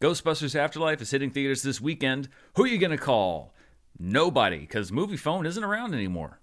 Ghostbusters Afterlife is hitting theaters this weekend. Who are you going to call? Nobody, because Moviefone isn't around anymore.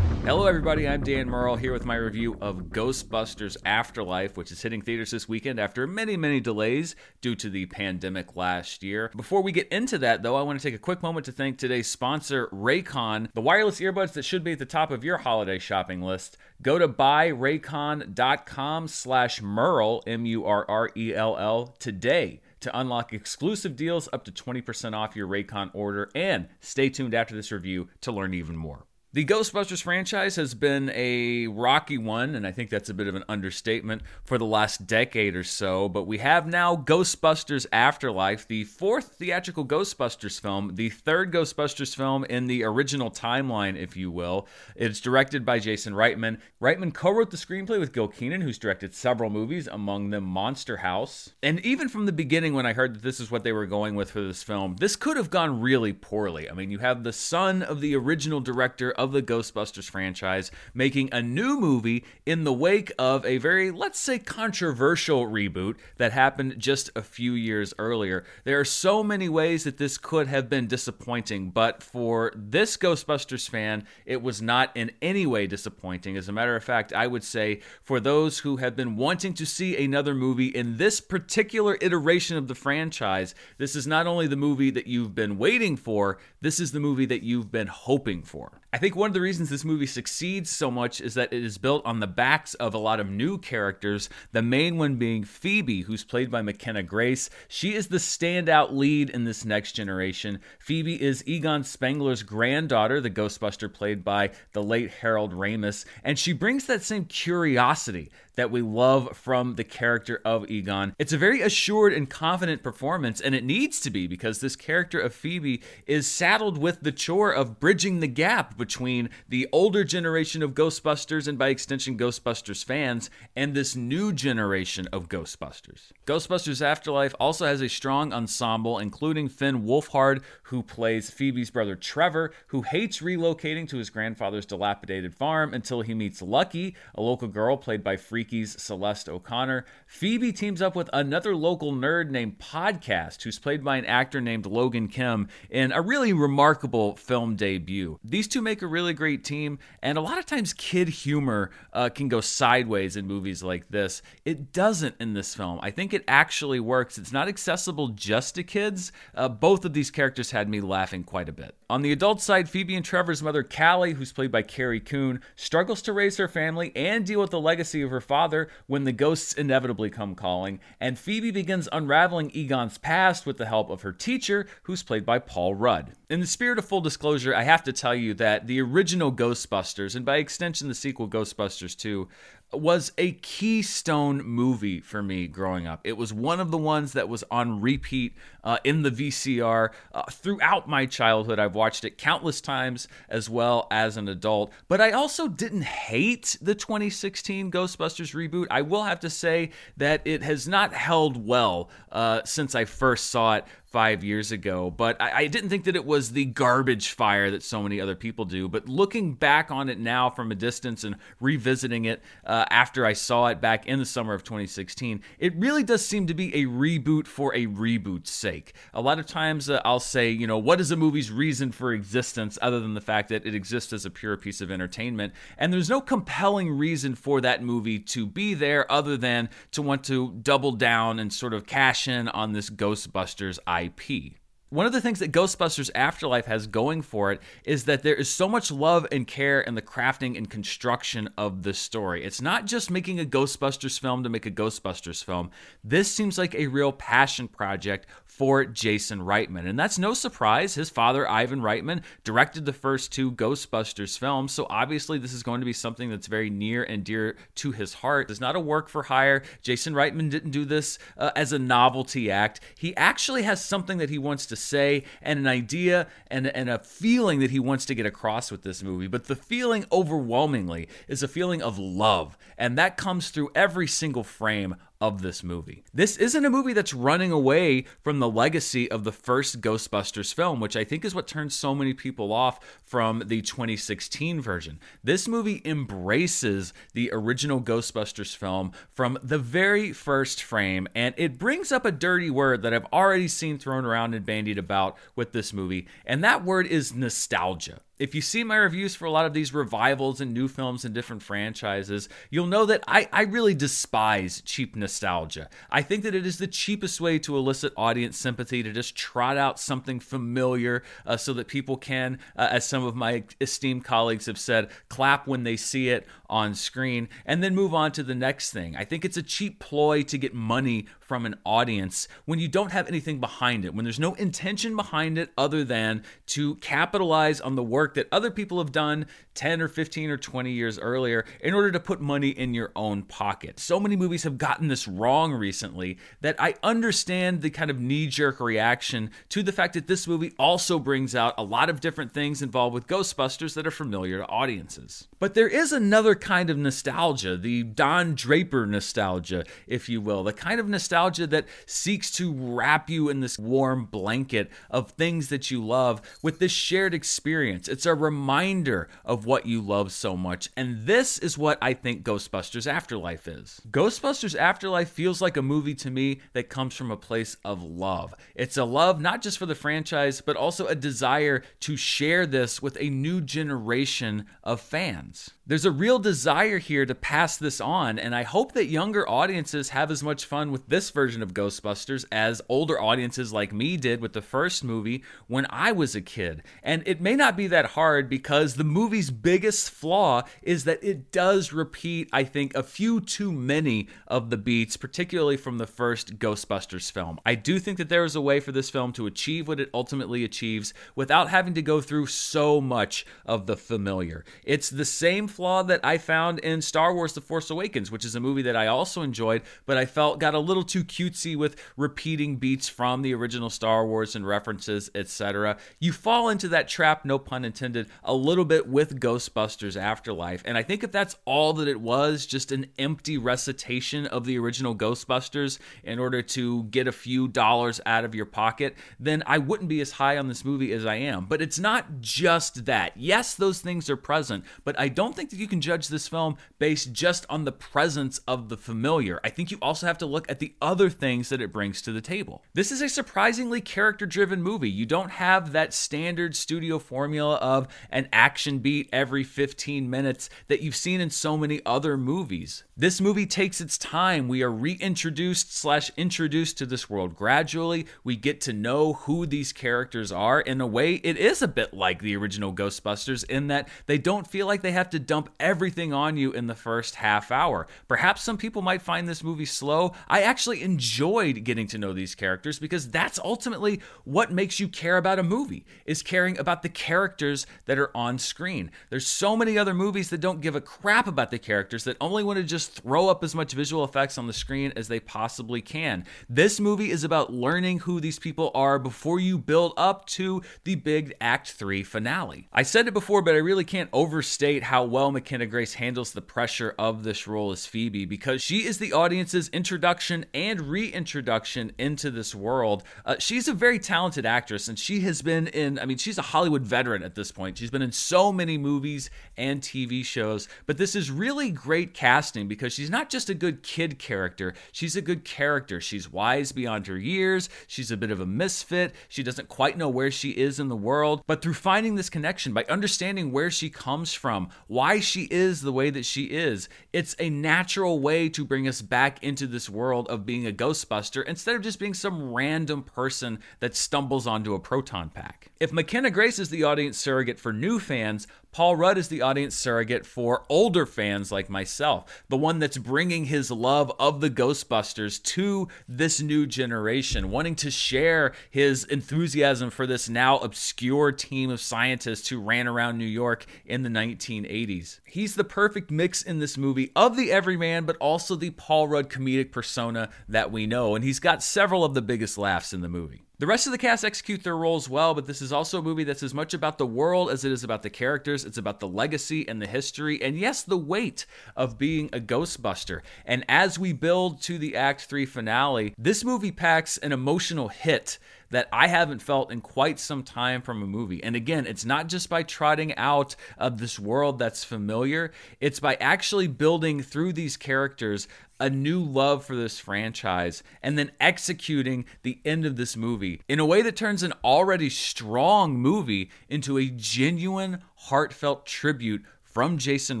Hello, everybody. I'm Dan Murrell here with my review of Ghostbusters Afterlife, which is hitting theaters this weekend after many, many delays due to the pandemic last year. Before we get into that, though, I want to take a quick moment to thank today's sponsor, Raycon, the wireless earbuds that should be at the top of your holiday shopping list. Go to buyraycon.com slash Murrell, M-U-R-R-E-L-L, today to unlock exclusive deals up to 20% off your Raycon order. And stay tuned after this review to learn even more. The Ghostbusters franchise has been a rocky one, and I think that's a bit of an understatement for the last decade or so. But we have now Ghostbusters Afterlife, the fourth theatrical Ghostbusters film, the third Ghostbusters film in the original timeline, if you will. It's directed by Jason Reitman. Reitman co wrote the screenplay with Gil Kenan, who's directed several movies, among them Monster House. And even from the beginning, when I heard that this is what they were going with for this film, this could have gone really poorly. I mean, you have the son of the original director of the Ghostbusters franchise, making a new movie in the wake of a very, let's say, controversial reboot that happened just a few years earlier. There are so many ways that this could have been disappointing, but for this Ghostbusters fan, it was not in any way disappointing. As a matter of fact, I would say for those who have been wanting to see another movie in this particular iteration of the franchise, this is not only the movie that you've been waiting for, this is the movie that you've been hoping for. I think one of the reasons this movie succeeds so much is that it is built on the backs of a lot of new characters, the main one being Phoebe, who's played by McKenna Grace. She is the standout lead in this next generation. Phoebe is Egon Spengler's granddaughter, the Ghostbuster played by the late Harold Ramis, and she brings that same curiosity that we love from the character of Egon. It's a very assured and confident performance, and it needs to be because this character of Phoebe is saddled with the chore of bridging the gap between the older generation of Ghostbusters and by extension Ghostbusters fans and this new generation of Ghostbusters. Ghostbusters Afterlife also has a strong ensemble, including Finn Wolfhard, who plays Phoebe's brother Trevor, who hates relocating to his grandfather's dilapidated farm until he meets Lucky, a local girl played by Freaky's Celeste O'Connor. Phoebe teams up with another local nerd named Podcast, who's played by an actor named Logan Kim in a really remarkable film debut. These two make a really great team, and a lot of times kid humor uh, can go sideways in movies like this. It doesn't in this film. I think it actually works. It's not accessible just to kids. Uh, both of these characters had me laughing quite a bit. On the adult side, Phoebe and Trevor's mother, Callie, who's played by Carrie Coon, struggles to raise her family and deal with the legacy of her father when the ghosts inevitably come calling, and Phoebe begins unraveling Egon's past with the help of her teacher, who's played by Paul Rudd. In the spirit of full disclosure, I have to tell you that the original Ghostbusters, and by extension the sequel Ghostbusters 2, was a keystone movie for me growing up. It was one of the ones that was on repeat uh, in the VCR uh, throughout my childhood. I've watched it countless times as well as an adult, but I also didn't hate the 2016 Ghostbusters reboot. I will have to say that it has not held well uh, since I first saw it five years ago, but I, I, didn't think that it was the garbage fire that so many other people do. But looking back on it now from a distance and revisiting it uh, after I saw it back in the summer of 2016, it really does seem to be a reboot for a reboot's sake. A lot of times uh, I'll say, you know, what is a movie's reason for existence other than the fact that it exists as a pure piece of entertainment? And there's no compelling reason for that movie to be there other than to want to double down and sort of cash in on this Ghostbusters IP. One of the things that Ghostbusters Afterlife has going for it is that there is so much love and care in the crafting and construction of the story. It's not just making a Ghostbusters film to make a Ghostbusters film. This seems like a real passion project for Jason Reitman. And that's no surprise. His father, Ivan Reitman, directed the first two Ghostbusters films. So obviously, this is going to be something that's very near and dear to his heart. It's not a work for hire. Jason Reitman didn't do this uh, as a novelty act. He actually has something that he wants to say and an idea and, and a feeling that he wants to get across with this movie. But the feeling overwhelmingly is a feeling of love. And that comes through every single frame of this movie. This isn't a movie that's running away from the legacy of the first Ghostbusters film, which I think is what turned so many people off from the 2016 version. This movie embraces the original Ghostbusters film from the very first frame, and it brings up a dirty word that I've already seen thrown around and bandied about with this movie, and that word is nostalgia if you see my reviews for a lot of these revivals and new films and different franchises, you'll know that I, I really despise cheap nostalgia. I think that it is the cheapest way to elicit audience sympathy to just trot out something familiar uh, so that people can, uh, as some of my esteemed colleagues have said, clap when they see it on screen and then move on to the next thing. I think it's a cheap ploy to get money from an audience when you don't have anything behind it, when there's no intention behind it other than to capitalize on the work that other people have done 10 or 15 or 20 years earlier in order to put money in your own pocket. So many movies have gotten this wrong recently that I understand the kind of knee jerk reaction to the fact that this movie also brings out a lot of different things involved with Ghostbusters that are familiar to audiences. But there is another kind of nostalgia, the Don Draper nostalgia, if you will, the kind of nostalgia that seeks to wrap you in this warm blanket of things that you love with this shared experience. It's a reminder of what you love so much. And this is what I think Ghostbusters Afterlife is. Ghostbusters Afterlife feels like a movie to me that comes from a place of love. It's a love not just for the franchise, but also a desire to share this with a new generation of fans. There's a real desire here to pass this on, and I hope that younger audiences have as much fun with this version of Ghostbusters as older audiences like me did with the first movie when I was a kid. And it may not be that hard because the movie's biggest flaw is that it does repeat, I think, a few too many of the beats, particularly from the first Ghostbusters film. I do think that there is a way for this film to achieve what it ultimately achieves without having to go through so much of the familiar. It's the same flaw that I found in Star Wars The Force Awakens, which is a movie that I also enjoyed, but I felt got a little too cutesy with repeating beats from the original Star Wars and references, etc. You fall into that trap, no pun intended, a little bit with Ghostbusters Afterlife. And I think if that's all that it was, just an empty recitation of the original Ghostbusters in order to get a few dollars out of your pocket, then I wouldn't be as high on this movie as I am. But it's not just that. Yes, those things are present, but I don't think that you can judge this film based just on the presence of the familiar. I think you also have to look at the other things that it brings to the table. This is a surprisingly character driven movie. You don't have that standard studio formula of an action beat every 15 minutes that you've seen in so many other movies. This movie takes its time. We are reintroduced slash introduced to this world gradually. We get to know who these characters are. In a way, it is a bit like the original Ghostbusters in that they don't feel like they have to dump everything on you in the first half hour. Perhaps some people might find this movie slow. I actually enjoyed getting to know these characters because that's ultimately what makes you care about a movie is caring about the characters that are on screen. There's so many other movies that don't give a crap about the characters that only want to just throw up as much visual effects on the screen as they possibly can. This movie is about learning who these people are before you build up to the big Act 3 finale. I said it before, but I really can't overstate how well McKenna Grace handles the pressure of this role as Phoebe because she is the audience's introduction and reintroduction into this world. Uh, she's a very talented actress and she has been in, I mean, she's a Hollywood veteran at this point. She's been in so many movies and TV shows, but this is really great casting because she's not just a good kid character, she's a good character. She's wise beyond her years, she's a bit of a misfit, she doesn't quite know where she is in the world, but through finding this connection, by understanding where she comes from, why she is the way that she is, it's a natural way to bring us back into this world of being a Ghostbuster instead of just being some random person that stumbles onto a proton pack. If McKenna Grace is the audience surrogate for new fans, Paul Rudd is the audience surrogate for older fans like myself, the one that's bringing his love of the Ghostbusters to this new generation, wanting to share his enthusiasm for this now obscure team of scientists who ran around New York in the 1980s. He's the perfect mix in this movie of the everyman, but also the Paul Rudd comedic persona that we know, and he's got several of the biggest laughs in the movie. The rest of the cast execute their roles well, but this is also a movie that's as much about the world as it is about the characters it's about the legacy and the history, and yes, the weight of being a Ghostbuster. And as we build to the Act 3 finale, this movie packs an emotional hit that I haven't felt in quite some time from a movie. And again, it's not just by trotting out of this world that's familiar, it's by actually building through these characters a new love for this franchise and then executing the end of this movie in a way that turns an already strong movie into a genuine, heartfelt tribute from Jason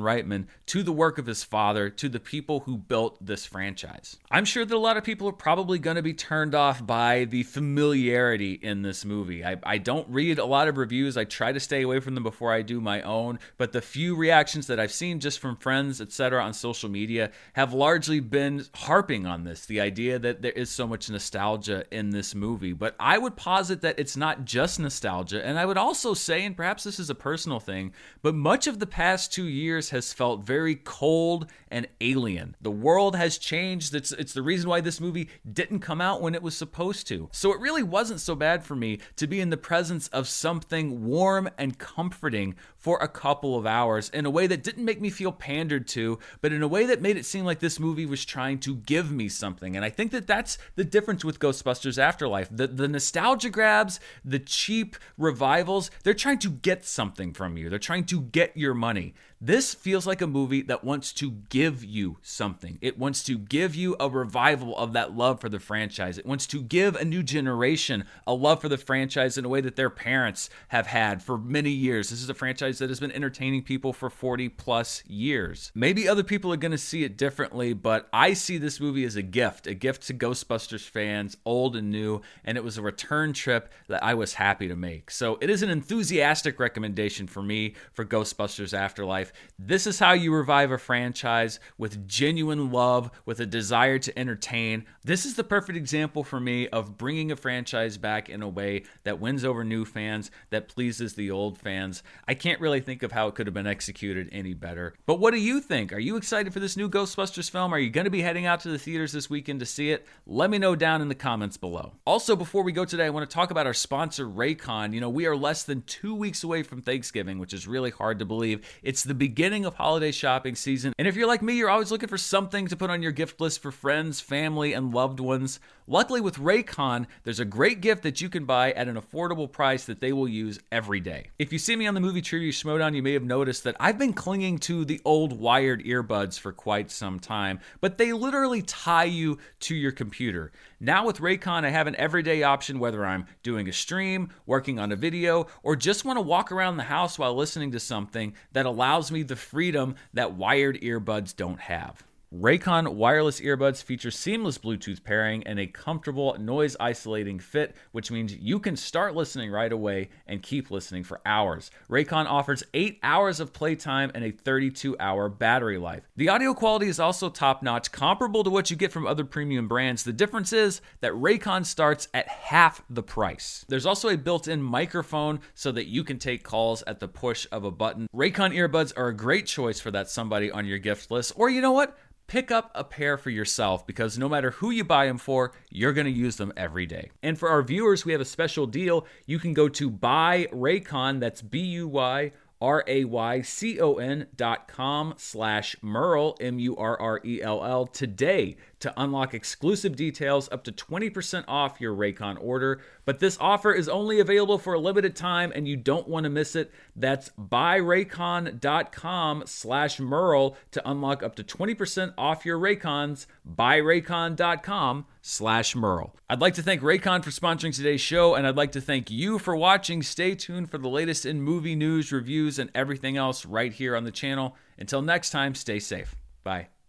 Reitman to the work of his father to the people who built this franchise. I'm sure that a lot of people are probably going to be turned off by the familiarity in this movie. I, I don't read a lot of reviews, I try to stay away from them before I do my own, but the few reactions that I've seen just from friends, etc., on social media have largely been harping on this the idea that there is so much nostalgia in this movie. But I would posit that it's not just nostalgia, and I would also say, and perhaps this is a personal thing, but much of the past past two years has felt very cold and alien. The world has changed. It's, it's the reason why this movie didn't come out when it was supposed to. So it really wasn't so bad for me to be in the presence of something warm and comforting for a couple of hours in a way that didn't make me feel pandered to, but in a way that made it seem like this movie was trying to give me something. And I think that that's the difference with Ghostbusters Afterlife. The, the nostalgia grabs, the cheap revivals, they're trying to get something from you, they're trying to get your money. This feels like a movie that wants to give you something. It wants to give you a revival of that love for the franchise. It wants to give a new generation a love for the franchise in a way that their parents have had for many years. This is a franchise that has been entertaining people for 40 plus years. Maybe other people are going to see it differently, but I see this movie as a gift, a gift to Ghostbusters fans, old and new, and it was a return trip that I was happy to make. So it is an enthusiastic recommendation for me for Ghostbusters Afterlife. This is how you revive a franchise with genuine love, with a desire to entertain. This is the perfect example for me of bringing a franchise back in a way that wins over new fans, that pleases the old fans. I can't really think of how it could have been executed any better. But what do you think? Are you excited for this new Ghostbusters film? Are you going to be heading out to the theaters this weekend to see it? Let me know down in the comments below. Also, before we go today, I want to talk about our sponsor, Raycon. You know, we are less than two weeks away from Thanksgiving, which is really hard to believe. It's the beginning of holiday shopping season. And if you're like me, you're always looking for something to put on your gift list for friends, family, and loved ones. Luckily, with Raycon, there's a great gift that you can buy at an affordable price that they will use every day. If you see me on the movie Trivia Schmoedown, you may have noticed that I've been clinging to the old wired earbuds for quite some time, but they literally tie you to your computer. Now with Raycon, I have an everyday option whether I'm doing a stream, working on a video, or just want to walk around the house while listening to something that allows me the freedom that wired earbuds don't have. Raycon wireless earbuds feature seamless Bluetooth pairing and a comfortable noise isolating fit, which means you can start listening right away and keep listening for hours. Raycon offers 8 hours of playtime and a 32 hour battery life. The audio quality is also top notch, comparable to what you get from other premium brands. The difference is that Raycon starts at half the price. There's also a built in microphone so that you can take calls at the push of a button. Raycon earbuds are a great choice for that somebody on your gift list, or you know what? Pick up a pair for yourself because no matter who you buy them for, you're going to use them every day. And for our viewers, we have a special deal. You can go to buy Raycon, that's B U Y R-A-Y-C-O-N dot com slash Murrell, M-U-R-R-E-L-L, today to unlock exclusive details up to 20% off your Raycon order. But this offer is only available for a limited time and you don't want to miss it. That's buyraycon.com slash Murrell to unlock up to 20% off your Raycons. Buyraycon.com slash Murrell. I'd like to thank Raycon for sponsoring today's show, and I'd like to thank you for watching. Stay tuned for the latest in movie news, reviews, and everything else right here on the channel. Until next time, stay safe. Bye.